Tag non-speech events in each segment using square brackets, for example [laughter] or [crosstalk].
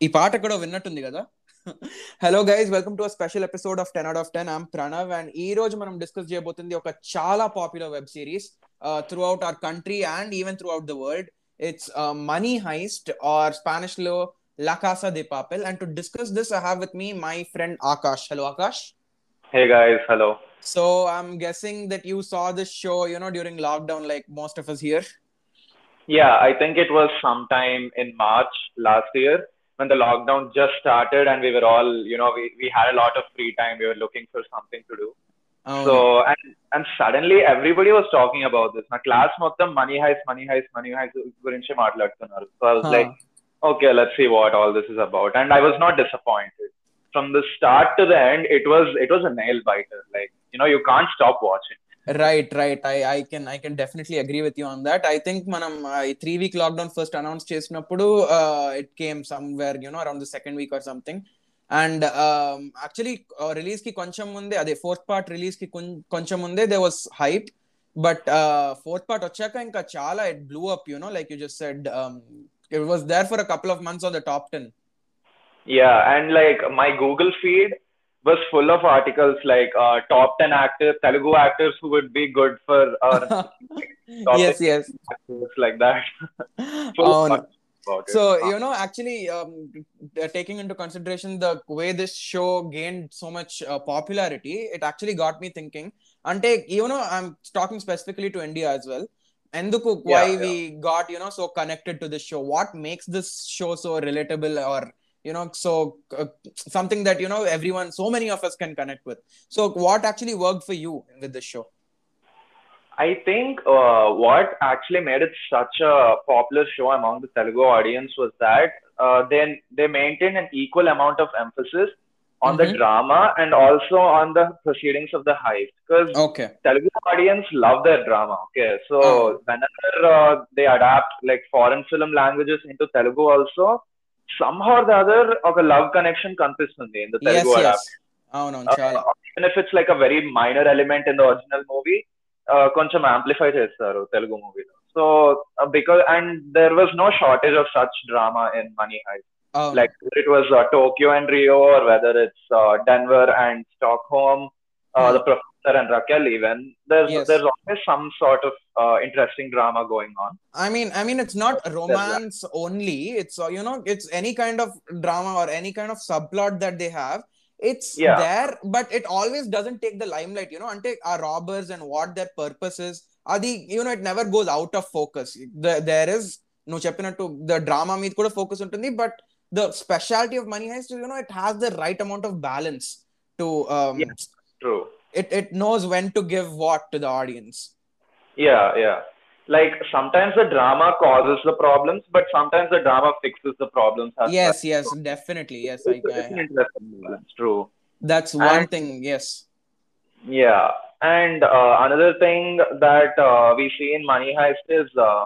ఈ పాట కూడా విన్నట్టుంది కదా? Hello guys welcome to special episode of ten out of ten I'm Pranav and ఈ రోజు మనం డిస్కస్ చేయబోతుంది ఒక చాలా popular web series throughout our country and even throughout the world it's Money Heist or స్పానిష్లో La Casa de Papel and to discuss this I have with me my friend Akash hello Akash hey guys hello So I'm guessing that you saw this show, you know, during lockdown, like most of us here. Yeah, I think it was sometime in March last year. when the lockdown just started and we were all, you know, we, we had a lot of free time. We were looking for something to do. Oh, So, and, and suddenly everybody was talking about this. My class మొత్తం money heist, money heist, money heist గురించి మాట్లాడుతున్నారు. So I was Huh. like, okay, let's see what all this is about. And I was not disappointed. From the start to the end, it was it was a nail biter. Like, you know, you can't stop watching. Right right I I can I can definitely agree with you on that I think మనం ఈ three week lockdown first announce చేసినప్పుడు it came somewhere you know around the second week or something and actually రిలీజ్కి కొంచెం ముందే అదే fourth part రిలీజ్కి కొంచెం ముందే they was hype but fourth part వచ్చాక ఇంకా చాలా it blew up you know like you just said it was there for a couple of months on the top ten yeah and like my Google feed was full of articles like uh, top 10 actors, Telugu actors who would be good for our [laughs] yes yes actors like that. Full [laughs] of అవును articles about it. So, you know, actually, um, t- taking into consideration the way this show gained so much uh, popularity, it actually got me thinking. And take, you know, I'm talking specifically to India as well. Enduku, why Yeah, we got, you know, so connected to this show? What makes this show so relatable or, you know, so uh, something that, you know, everyone, so many of us can connect with? So, what actually worked for you with this show? I think uh, what actually made it such a popular show among the Telugu audience was that uh, they they maintained an equal amount of emphasis on the Mhm. drama and also on the proceedings of the heist. Because Okay. Telugu audience love their drama. Okay, so Oh. whenever uh, they adapt like foreign film languages into Telugu, also somehow or the other, ఒక love connection కనిపిస్తుంది in the Yes, Telugu yes. adapt. అవునవును చాలా Uh, even if it's like a very minor element in the original movie, uh, కొంచెం amplify చేస్తారు తెలుగు మూవీలో. So uh, because and there was no shortage of such drama in Money Heist. అవును Like whether it was uh, Tokyo and Rio or whether it's uh, Denver and Stockholm, uh, Hmm. the professor and Raquel even. There's Yes. there's always some sort of uh, interesting drama going on. I mean, I mean, it's not romance only. It's uh, you know, it's any kind of drama or any kind of subplot that they have. It's Yeah. there, but it always doesn't take the limelight. You know, and take our robbers and what their purpose is. Adi, you know, it never goes out of focus. The, there is no చెప్పినట్టు the drama మీద కూడా focus ఉంటుంది, but the specialty of Money Heist is, you know, it has the right amount of balance to um, Yeah. True. it it knows when to give what to the audience. Yeah, yeah. Like sometimes the drama causes the problems, but sometimes the drama fixes the problems Yes, well. yes, definitely. Yes, I, It's, it's I interesting balance. True. that's one And- thing. Yes. Yeah. And uh, another thing that uh, we see in Money Heist is, uh,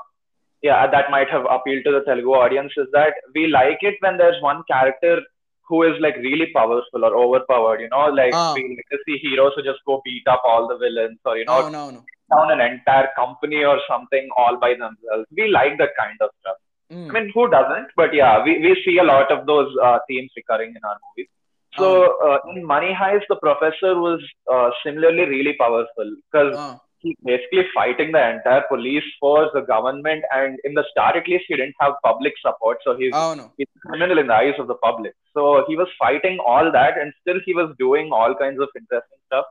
yeah, that might have appealed to the Telugu audience is that we like it when there's one character who is like really powerful or overpowered, you know, like Ah. we like see heroes who just go beat up all the villains or, you know, Oh no, no. down an entire company or something all by themselves. We like that kind of stuff. Mm. I mean, who doesn't? But yeah, we, we see a lot of those uh, themes recurring in our movies. So uh, in Money Heist, the professor was uh, similarly really powerful because Ah, basically fighting the entire police force, the government, and in the start at least he didn't have public support, so he's oh no. he's a criminal in the eyes of the public. So he was fighting all that, and still he was doing all kinds of interesting stuff.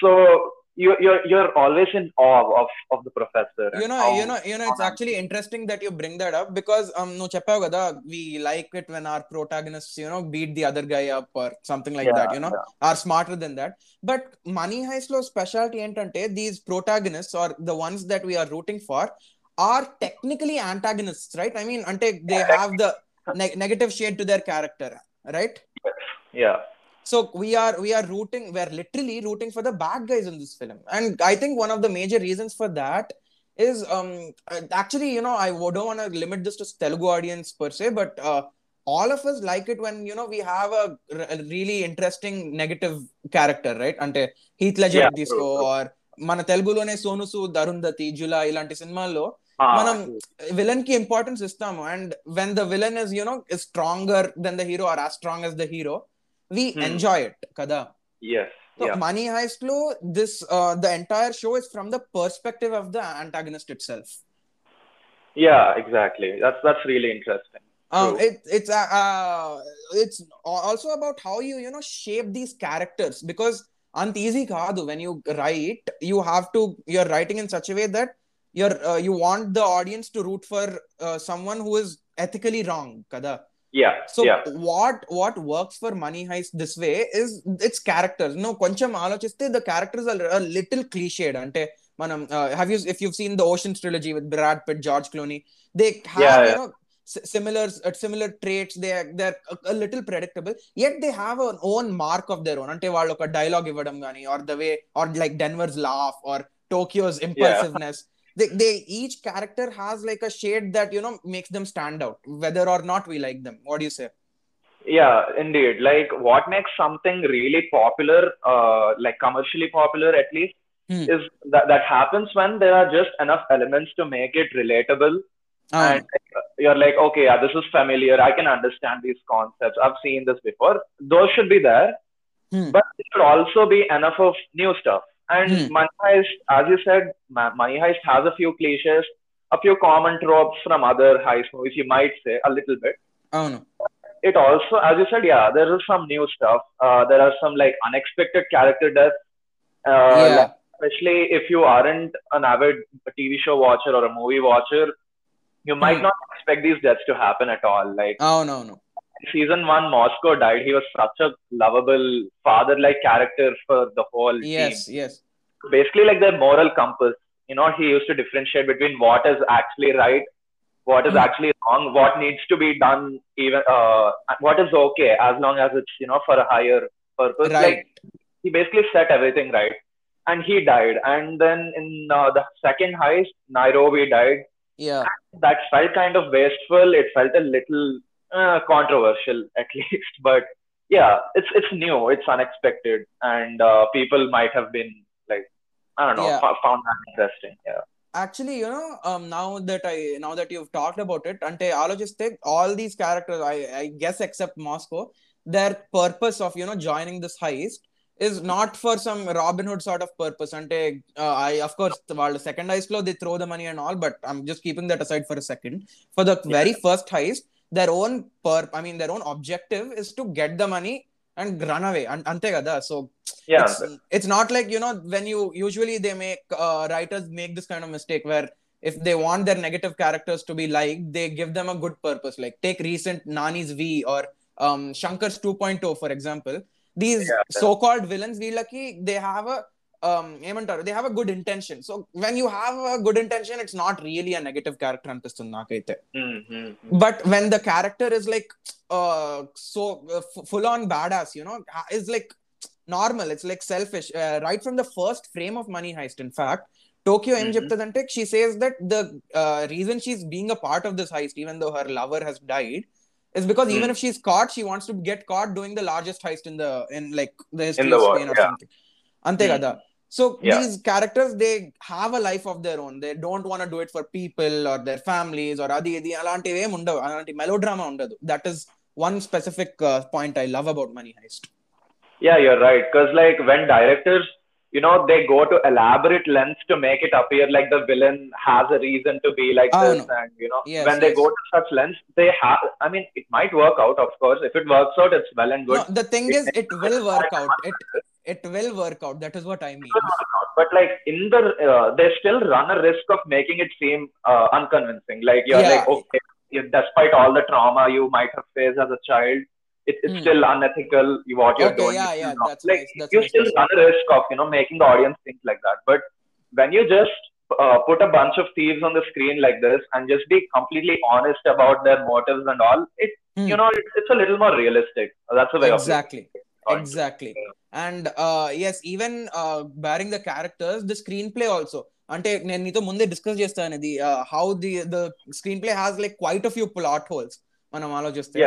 So you're you're you're always in awe of of the professor. and You know, how- you know, you know. It's actually interesting that you bring that up because um, no చెప్పావు కదా we like it when our protagonists, you know, beat the other guy up or something like Yeah, that. You know, yeah. are smarter than that. But Money Heist లో specialty ఏంటంటే these protagonists or the ones that we are rooting for are technically antagonists, right? I mean, అంటే they have the ne- negative shade to their character, right? yeah. So we are we are rooting we're literally rooting for the bad guys in this film and i think one of the major reasons for that is um uh, actually you know i don't want to limit this to telugu audience per se but uh, all of us like it when you know we have a, a really interesting negative character right అంటే Heath Ledger తీసుకో or మన తెలుగులోనే సోను సూద్ అరుంధతి జులా ఇలాంటి సినిమాల్లో Ah, మనం విలన్కి importance ఇస్తాము and when the villain is you know is stronger than the hero or as strong as the hero we Hmm. Enjoy it కదా yes, so yeah, money Heist లో this the entire show is from the పర్స్పెక్టిve of the antagonist itself yeah, exactly. That's that's really interesting. um True. it it's uh, uh it's al- also about how you you know shape these characters because అంత easy కాదు when you write you have to you're writing in such a way that you're uh, you want the audience to root for uh, someone who is ethically wrong kada Yeah, so yeah, what what works for money heist this way is its characters no కొంచెం ఆలోచిస్తే the characters are a little cliched అంటే మనం uh, have you if you've seen the Ocean's trilogy with Brad Pitt George Clooney they have Yeah, you yeah. know s- similar uh, similar traits they are they're a, a little predictable yet they have an own mark of their own అంటే వాళ్ళు ఒక dialogue ఇవ్వడం కానీ or the way or like Denver's laugh or Tokyo's impulsiveness they, they each character has like a shade that you know makes them stand out whether or not we like them what do you say yeah. Indeed. Like, what makes something really popular, uh, like commercially popular at least, Hmm. is that that happens when there are just enough elements to make it relatable Um, and uh, you're like, okay, yeah, this is familiar. I can understand these concepts. I've seen this before. Those should be there, Hmm. but it should also be enough of new stuff. And mm. Money Heist, as you said, Money Heist has a few cliches, a few common tropes from other heist movies, you might say, a little bit. Oh, no. It also, as you said, yeah, there is some new stuff. Uh, there are some like unexpected character deaths. Uh, yeah. Like, especially if you aren't an avid TV show watcher or a movie watcher, you might mm. not expect these deaths to happen at all. Like, oh, no, no season one, Moscow died. He was such a lovable father-like character for the whole yes team. yes yes. Basically, like their moral compass. You know, he used to differentiate between what is actually right, what is Hmm. actually wrong, what needs to be done, even uh, what is okay as long as it's you know for a higher purpose. right Like he basically set everything right and he died and then in uh, the second heist nairobi died yeah that felt kind of wasteful it felt a little uh, controversial [laughs] at least but yeah it's it's new it's unexpected and uh, people might have been like i don't know Yeah. fo- found that interesting yeah actually you know um, now that i now that you've talked about it ante ఆలోచిస్తే all these characters i i guess except moscow their purpose of you know joining this heist is not for some robin hood sort of purpose ante uh, i of course వాళ్ళ second heist లో they throw the money and all but i'm just keeping that aside for a second for the very first heist their own perp i mean their own objective is to get the money and run away. And so yeah. it's, it's, not like you know when you usually they make uh, writers make this kind of mistake where if they want their negative characters to be liked they give them a good purpose. Like take recent nani's v or um, shankar's 2.0 for example. These yeah. so-called villains we lucky they have a um ఏమంటారు they have a good intention so when you have a good intention it's not really a negative character అనిపిస్తుంది నాకైతే mm-hmm. but when the character is like uh so uh, f- full on badass you know ha- is like normal it's like selfish uh, right from the first frame of money heist in fact tokyo em Mhm. చెప్తుందంటే she says that the uh, reason she's being a part of this heist even though her lover has died is because even Hmm. if she's caught she wants to get caught doing the largest heist in the in like the history In the of world, spain or yeah. something ante Hmm. so yeah. these characters they have a life of their own. They don't want to do it for people or their families or adi adi alanti alanti melodrama that is one specific uh, point i love about money heist. Yeah you're right. Because like when directors you know they go to elaborate lengths to make it appear like the villain has a reason to be like oh, this no. and you know yes, when yes. they go to such lengths they have i mean it might work out of course. If it works out it's well and good. no, the thing it is it [laughs] will work out. It it will work out that is what I mean But like in the, uh, they still run a risk of making it seem uh, unconvincing. Like you're Yeah. like, okay, despite all the trauma you might have faced as a child, it, it's Hmm. still unethical. What you're Okay, doing. yeah, yeah, that's like nice, that's you nice still run a risk of you know making the audience think like that. But when you just uh, put a bunch of thieves on the screen like this and just be completely honest about their motives and all, it Hmm. you know it, it's a little more realistic. That's the way exactly. Exactly and as even barring the characters the screenplay also అంటే నేను నీతో ముందే discuss చేస్తాను ఇది how the the screenplay has like quite of you plot holes మనం ఆలోచిస్తే.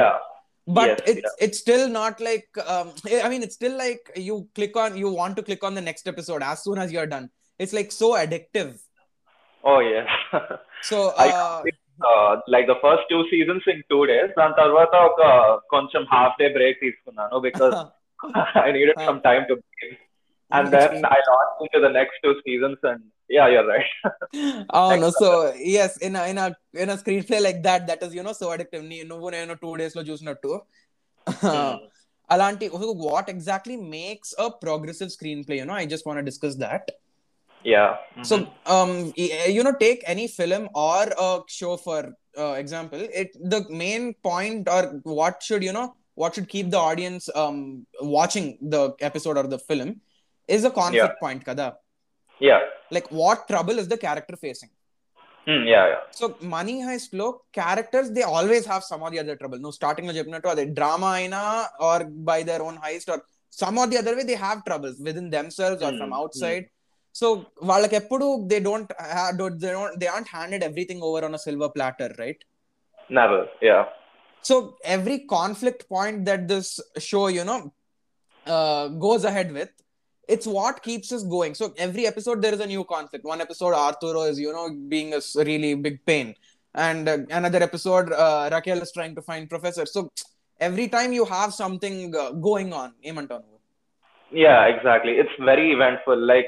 But it's it's still not like I mean it's still like you click on you want to click on the next episode as soon as you're done it's like so addictive oh yes so like the first two seasons in two days దాని తర్వాత ఒక కొంచెం half day break తీసుకున్నాను because [laughs] I needed Huh. [laughs] some time to breathe. And then I launched into the next two seasons and yeah, you're right. [laughs] అవును so yes in in in screen play like that that is you know so addictive నువ్వు నేను two [laughs] days లో చూసినట్టు అలాంటి what exactly makes a progressive screen play you know I just want discuss that yeah. So, Mhm. um, y- you know, take any film or a show for uh, example. It the main point or what should you know what should keep the audience um watching the episode or the film is a conflict point, kada. yeah. Like what trouble is the character facing? Hmm, yeah, yeah. So Money Heist లో characters they always have some or the other trouble. No, starting లో చెప్పినట్టు అదే drama అయినా or by their own heist or some or the other way they have troubles within themselves or Hmm, from outside. So వాళ్ళకి ఎప్పుడు they don't ha- don't- they don't they aren't handed everything over on a silver platter, right? so every conflict point that this show you know uh, goes ahead with it's what keeps us going. So every episode there is a new conflict. One episode arturo is you know being a really big pain. And uh, another episode uh, raquel is trying to find professor. So every time you have something uh, going on yeah exactly. It's very eventful. Like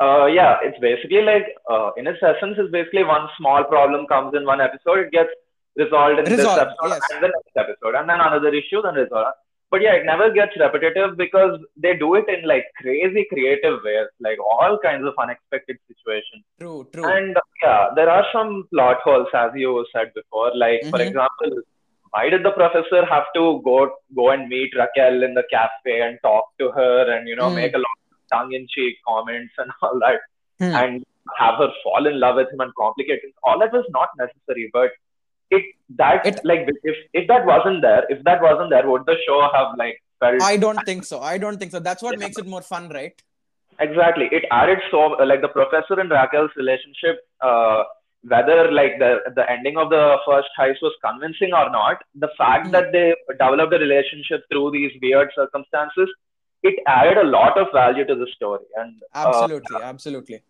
uh, yeah it's basically like uh, in its essence it's basically one small problem comes in one episode it gets resolved in Resolved, this episode yes. and the next episode, and then another issue, then resolved. But yeah, it never gets repetitive because they do it in like crazy creative ways, like all kinds of unexpected situations. True, true. And uh, yeah, there are some plot holes, as you said before. Like, for Mhm. example, why did the professor have to go go and meet Raquel in the cafe and talk to her and you know Hmm. make a lot of tongue-in-cheek comments and [laughs] all that, Hmm. and have her fall in love with him and complicate things? All that was not necessary, but it that It- like if if that wasn't there, if that wasn't there, would the show have like felt I don't think so. I don't think so. That's what makes it more fun, right? Exactly. It added so like the professor and Raquel's relationship, uh, whether like the the ending of the first heist was convincing or not, the fact Hmm. that they developed a relationship through these weird circumstances, it added a lot of value to the story. And uh, Absolutely, absolutely.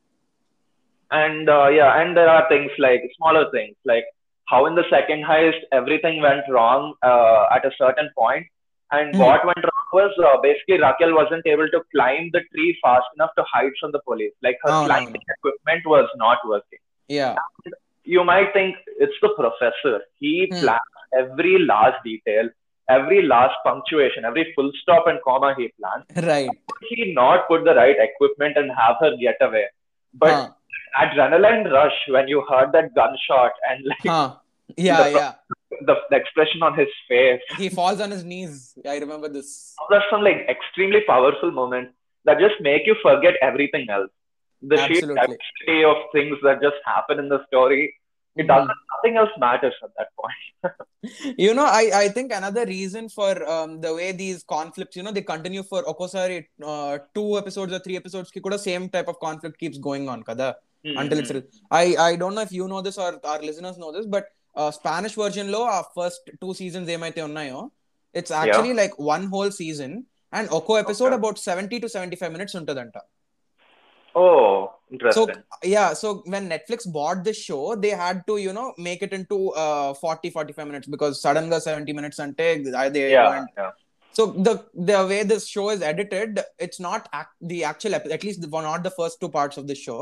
and uh, yeah, and there are things like smaller things like how in the second heist everything went wrong uh, at a certain point, and Hmm. what went wrong was uh, basically Raquel wasn't able to climb the tree fast enough to hide from the police. Like her Oh, no, climbing equipment was not working. Yeah. You might think it's the professor. He Hmm. planned every last detail, every last punctuation, every full stop and comma he planned. Right. Could he not put the right equipment and have her get away? But Huh. Adrenaline rush when you heard that gunshot and like Huh. [laughs] Yeah, The- yeah. the, the expression on his face. He falls on his knees. I remember this. There's some like extremely powerful moments that just make you forget everything else. The sheer diversity of things that just happen in the story, it Mhm. doesn't. Nothing else matters at that point. [laughs] You know, I, I think another reason for um, the way these conflicts, you know, they continue for Okosari uh, two episodes or three episodes, ki kuda same type of conflict keeps going on, kada Until it's. I, I don't know if you know this or our listeners know this, but uh, Spanish version లో ఆ first two seasons ఏమైతే ఉన్నాయో it's actually like one whole season and ఒక్కో episode Okay. About seventy to seventy five minutes ఉంటుందంట Oh, So interesting. yeah, so when Netflix bought this show, they had to you know make it into uh 40 45 minutes because sudden ga 70 minutes ante they yeah, went. yeah. So the the way this show is edited, it's not act, the actual epi- at least the, not the first two parts of the show,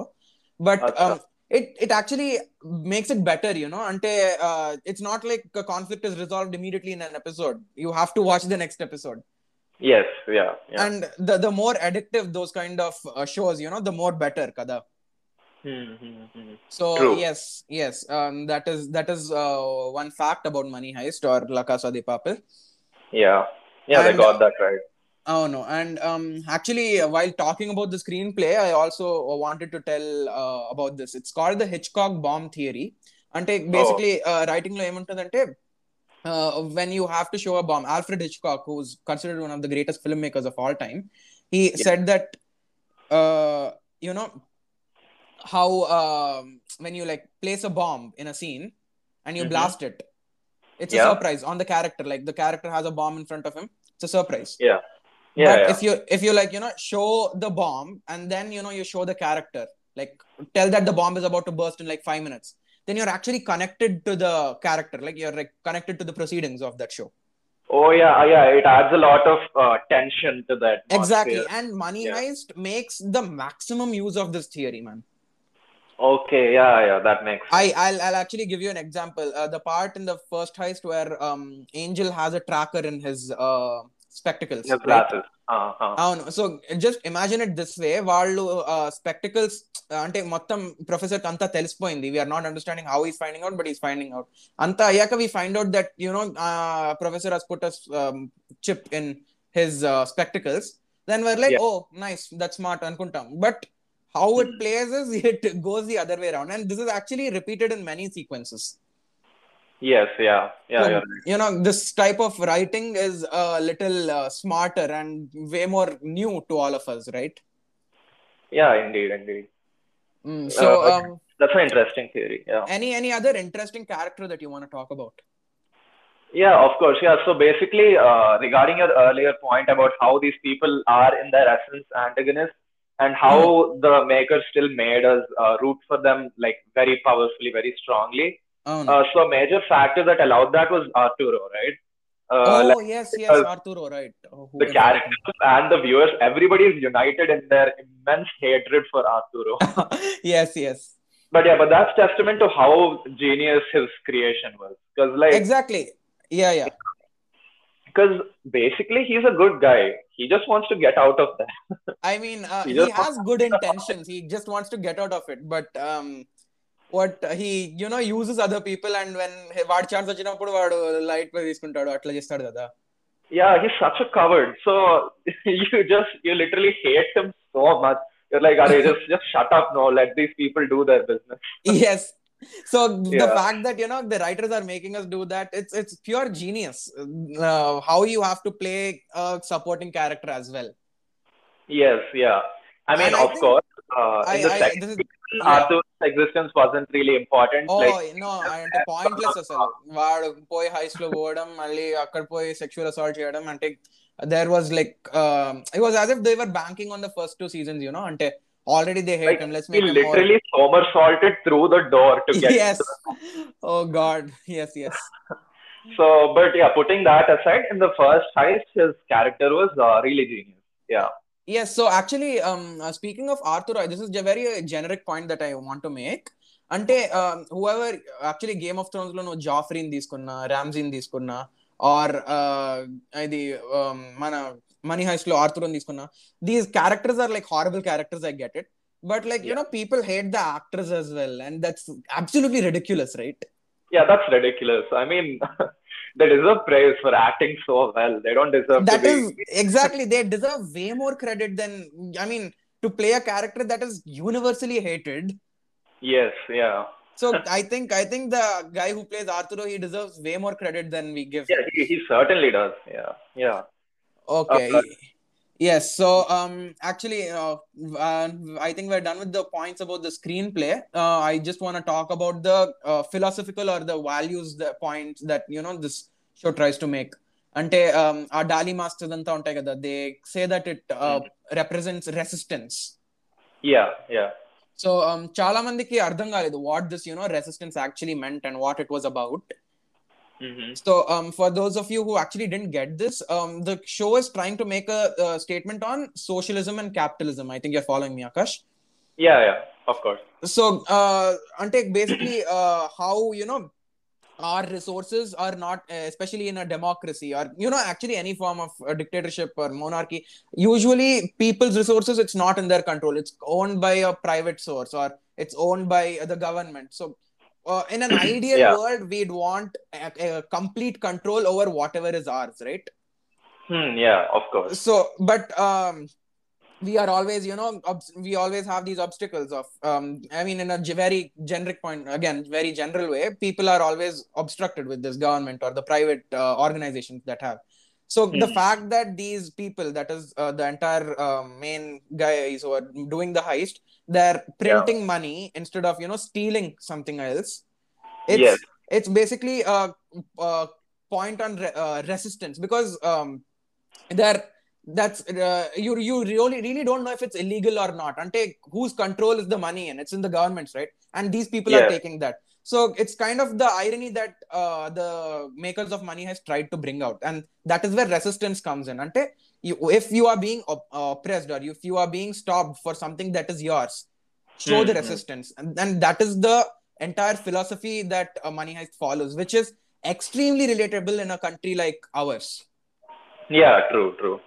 but um, it it actually makes it better. You know, ante uh, it's not like a conflict is resolved immediately in an episode. You have to watch the next episode. Yes, yeah, yeah. And the the more addictive those kind of uh, shows, you know, the more better, kada. Hmm, hmm, hmm. So True. yes, yes, um, that is that is uh, one fact about Money Heist or La Casa de Papel. Yeah, yeah, they got that right. Oh no, and um, actually, uh, while talking about the screenplay, I also wanted to tell uh, about this. It's called the Hitchcock bomb theory. అంటే basically writing లో ఏముంటుందంటే when you have to show a bomb Alfred Hitchcock who's considered one of the greatest film makers of all time he said that you no how um, when you like place a bomb in a scene and you Mhm. blast it it's Yeah. a surprise on the character like the character has a bomb in front of him it's a surprise Yeah, but yeah. if you if you like you know show the bomb and then you know you show the character like tell that the bomb is about to burst in like five minutes then you're actually connected to the character like you're like connected to the proceedings of that show Oh yeah, uh, yeah. It adds a lot of uh, tension to that. exactly atmosphere. and money Yeah. heist makes the maximum use of this theory man Okay, yeah, yeah. That makes. I I'll, I'll actually give you an example. Uh, the part in the first heist where um Angel has a tracker in his uh right? glasses. Uh-huh. అవును. So just imagine it this way వాళ్ళు spectacles అంటే మొత్తం ప్రొఫెసర్కి అంతా తెలిసిపోయింది. We're not understanding how is finding out but is finding out అంతా అయ్యాక we find out that you know professor has put chip in his spectacles then were like. Oh nice that smart అనుకుంటాం. But how it plays it goes the other way round and this is actually repeated in many sequences Yes, yeah, yeah. So, you're right. you know this type of writing is a little uh, smarter and way more new to all of us right Yeah, indeed, indeed. Mm, so Uh, um, That's an interesting theory. Yeah. any any other interesting character that you want to talk about Yeah, of course. Yeah. So basically, uh, regarding your earlier point about how these people are in their essence antagonists and how the makers still made us uh, root for them like very powerfully, very strongly. Oh, no. Uh, so a major factor that allowed that was Arturo, right? Uh, oh like yes yes arturo right oh, the characters and the viewers, everybody is united in their immense hatred for Arturo. [laughs] yes yes but yeah, but that's testament to how genius his creation was. Because like exactly yeah yeah because basically he's a good guy. He just wants to get out of that. i mean uh, [laughs] He he has good intentions he just wants to get out of it but um what he you know uses other people and when వాడు chance వచ్చినప్పుడు వాడు light పై తీసుకుంటాడు అట్లా చేస్తాడు కదా Yeah, he's such a coward. So you just you literally hate him so much. You're like, Are just [laughs] just shut up, no, let these people do their business. [laughs] yes so the Yeah. fact that you know the writers are making us do that it's it's pure genius uh, how you have to play a supporting character as well Yes, yeah. I mean, And I of think course, uh, I, in the I second this is season, yeah. Arthur's existence wasn't really important. Oh like, no అంటే pointless అసలు వాడు పోయి highs లో పోవడం మళ్ళీ అక్కడ పోయి sexual assault చేయడం అంటే there was like it was as if they were banking on the first two seasons you know అంటే already they hate like him let's he make him more literally somersaulted through the door to get yes into the [laughs] oh god yes yes [laughs] So, but yeah, putting that aside, in the first heist, his character was uh, really genius. Yeah. Yes, so actually, um, uh, speaking of Arthur, this is a very uh, generic point that I want to make. అంటే whoever actually game of థ్రోన్స్లో నువ్వు జాఫ్రీని తీసుకున్నా రామ్జీని తీసుకున్నా are ఇది um, మన money హైస్ట్లో ఆర్థుర్ తీసుకున్నా these characters are like horrible characters I get it but like you know people hate the actors as well and that's absolutely ridiculous right Yeah, that's ridiculous. I mean, [laughs] they deserve praise for acting so well. They don't deserve that to is be. exactly they deserve way more credit than i mean to play a character that is universally hated Yes, yeah. so i think i think the guy who plays arturo he deserves way more credit than we give Yeah, he, he certainly does. Yeah, yeah. okay Uh, yes so um actually uh, uh, i think we're done with the points about the screenplay uh, i just want to talk about the uh, philosophical or the values the points that you know this show tries to make అంటే um, ఆ Dolly masters అంతా ఉంటాయి కదా they say that it represents resistance Yeah, yeah. So చాలా మందికి అర్థం కాలేదు what this you know resistance actually meant and what it was about hmm So, um, for those of you who actually didn't get this, um, the show is trying to make a, a statement on socialism and capitalism. I think you're following me, Akash. Yeah, yeah. Of course. So, uh, and take basically [clears throat] uh, how you know our resources are not, uh, especially in a democracy or you know actually any form of uh, dictatorship or monarchy. Usually, people's resources it's not in their control. It's owned by a private source or it's owned by the government. So uh, in an [clears throat] ideal Yeah. world, we'd want a, a complete control over whatever is ours, right? Hmm, yeah, of course. So, but um, we are always, you know, obs- we always have these obstacles of, um, I mean, in a very generic point, again, very general way, people are always obstructed with this government or the private uh, organizations that have. So the Hmm. fact that these people, that is uh, the entire uh, main guys who are doing the heist, they're printing money instead of you know stealing something else. It's Yes. it's basically a, a point on re- uh, resistance because um, they're that's uh, you you really really don't know if it's illegal or not ante whose control is the money and it's in the governments right and these people Yeah. are taking that so it's kind of the irony that uh, the makers of money has tried to bring out and that is where resistance comes in ante if you are being op- uh, oppressed or if you are being stopped for something that is yours show the Mhm. resistance and, and that is the entire philosophy that uh, money heist follows which is extremely relatable in a country like ours Yeah, true, true.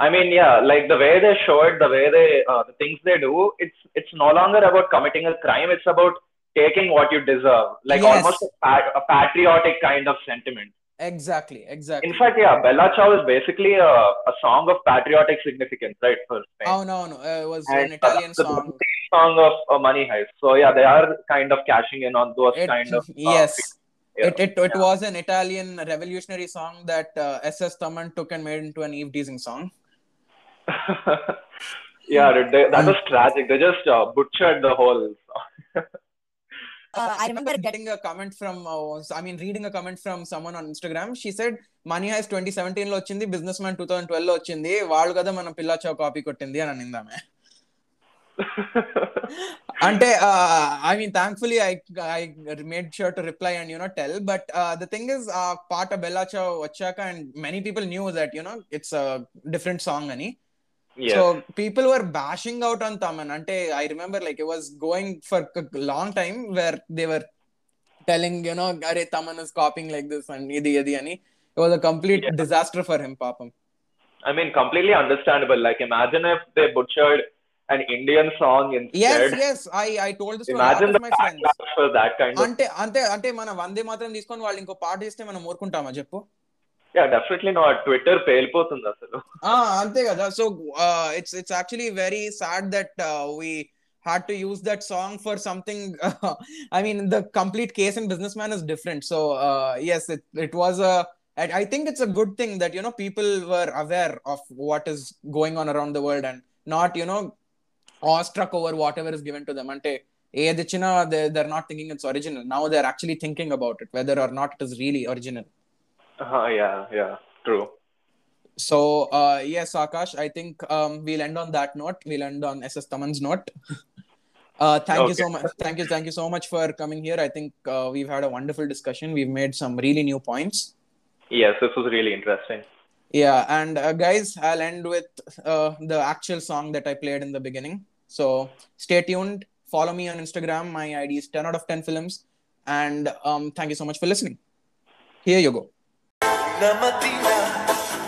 I mean, yeah, like the way they show it, the way they, uh, the things they do, it's it's no longer about committing a crime. It's about taking what you deserve, like Yes. almost a, pat- a patriotic kind of sentiment. exactly exactly In fact, yeah, Bella Ciao is basically a, a song of patriotic significance, right? For Spain. oh no no uh, it was And, an uh, italian the song song of uh, Money Heist. So yeah, they are kind of cashing in on those it, kind of. uh, yes yeah. it, it, it was an italian revolutionary song that uh, ss Thaman took and made into an eve teasing song [laughs] yeah, they, that was tragic. They just uh, butchered the whole song. [laughs] uh, I remember getting a comment from, uh, I mean, reading a comment from someone on Instagram. She said, Money Heist 2017 లో వచ్చింది business man two thousand ట్వెల్వ్లో వచ్చింది. వాళ్ళు కదా మన పిల్లాచో copy కొట్టింది అని అనిందామే [laughs] అంటే I mean thankfully I I made sure to reply and you know tell but the thing is ఆ పాట బెల్లాచో వచ్చాక and many people knew that you know it's different song అని. So people were bashing out on Thaman అంటే I remember like it was going for long time where they were telling you know అరే Thaman is copying like this and ఇది ఇది అని it was a complete disaster for him పాపం I mean, completely understandable. Like, imagine if they butchered an Indian song in Yes, yes. I I told this. Imagine the my friends. for that kind of. ante ante అంటే మన వందే మాత్రం తీసుకొని వాళ్ళు ఇంకో పాట చేస్తే మనం ఊరుకుంటామా చెప్పు Yeah, definitely not. Twitter పేలిపోతుంది అసలు. ఆ అంతే కదా so it's it's actually very sad that we had to use that song for something i mean the complete case in businessman is different so uh, yes it, it was a I, I think it's a good thing that you know people were aware of what is going on around the world and not you know awestruck over whatever is given to them ante ఏది ఇచ్చినా they, they're not thinking it's original now they're actually thinking about it whether or not it is really original uh, yeah, yeah, true. So uh, yes, Akash, I think um, we'll end on that note. We'll end on SS Thaman's note. [laughs] Uh, thank you so much. Thank you, thank you so much for coming here. I think uh, we've had a wonderful discussion. We've made some really new points. Yes, this was really interesting. Yeah, and uh, guys, I'll end with uh, the actual song that I played in the beginning. So stay tuned. Follow me on Instagram. My ID is 10 out of 10 films. And um, thank you so much for listening. Here you go. Una mattina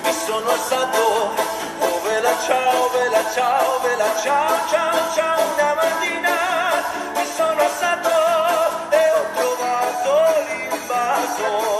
mi sono alzato, oh vela ciao, vela ciao, vela ciao, ciao, ciao, una mattina mi sono alzato e ho trovato l'invasore.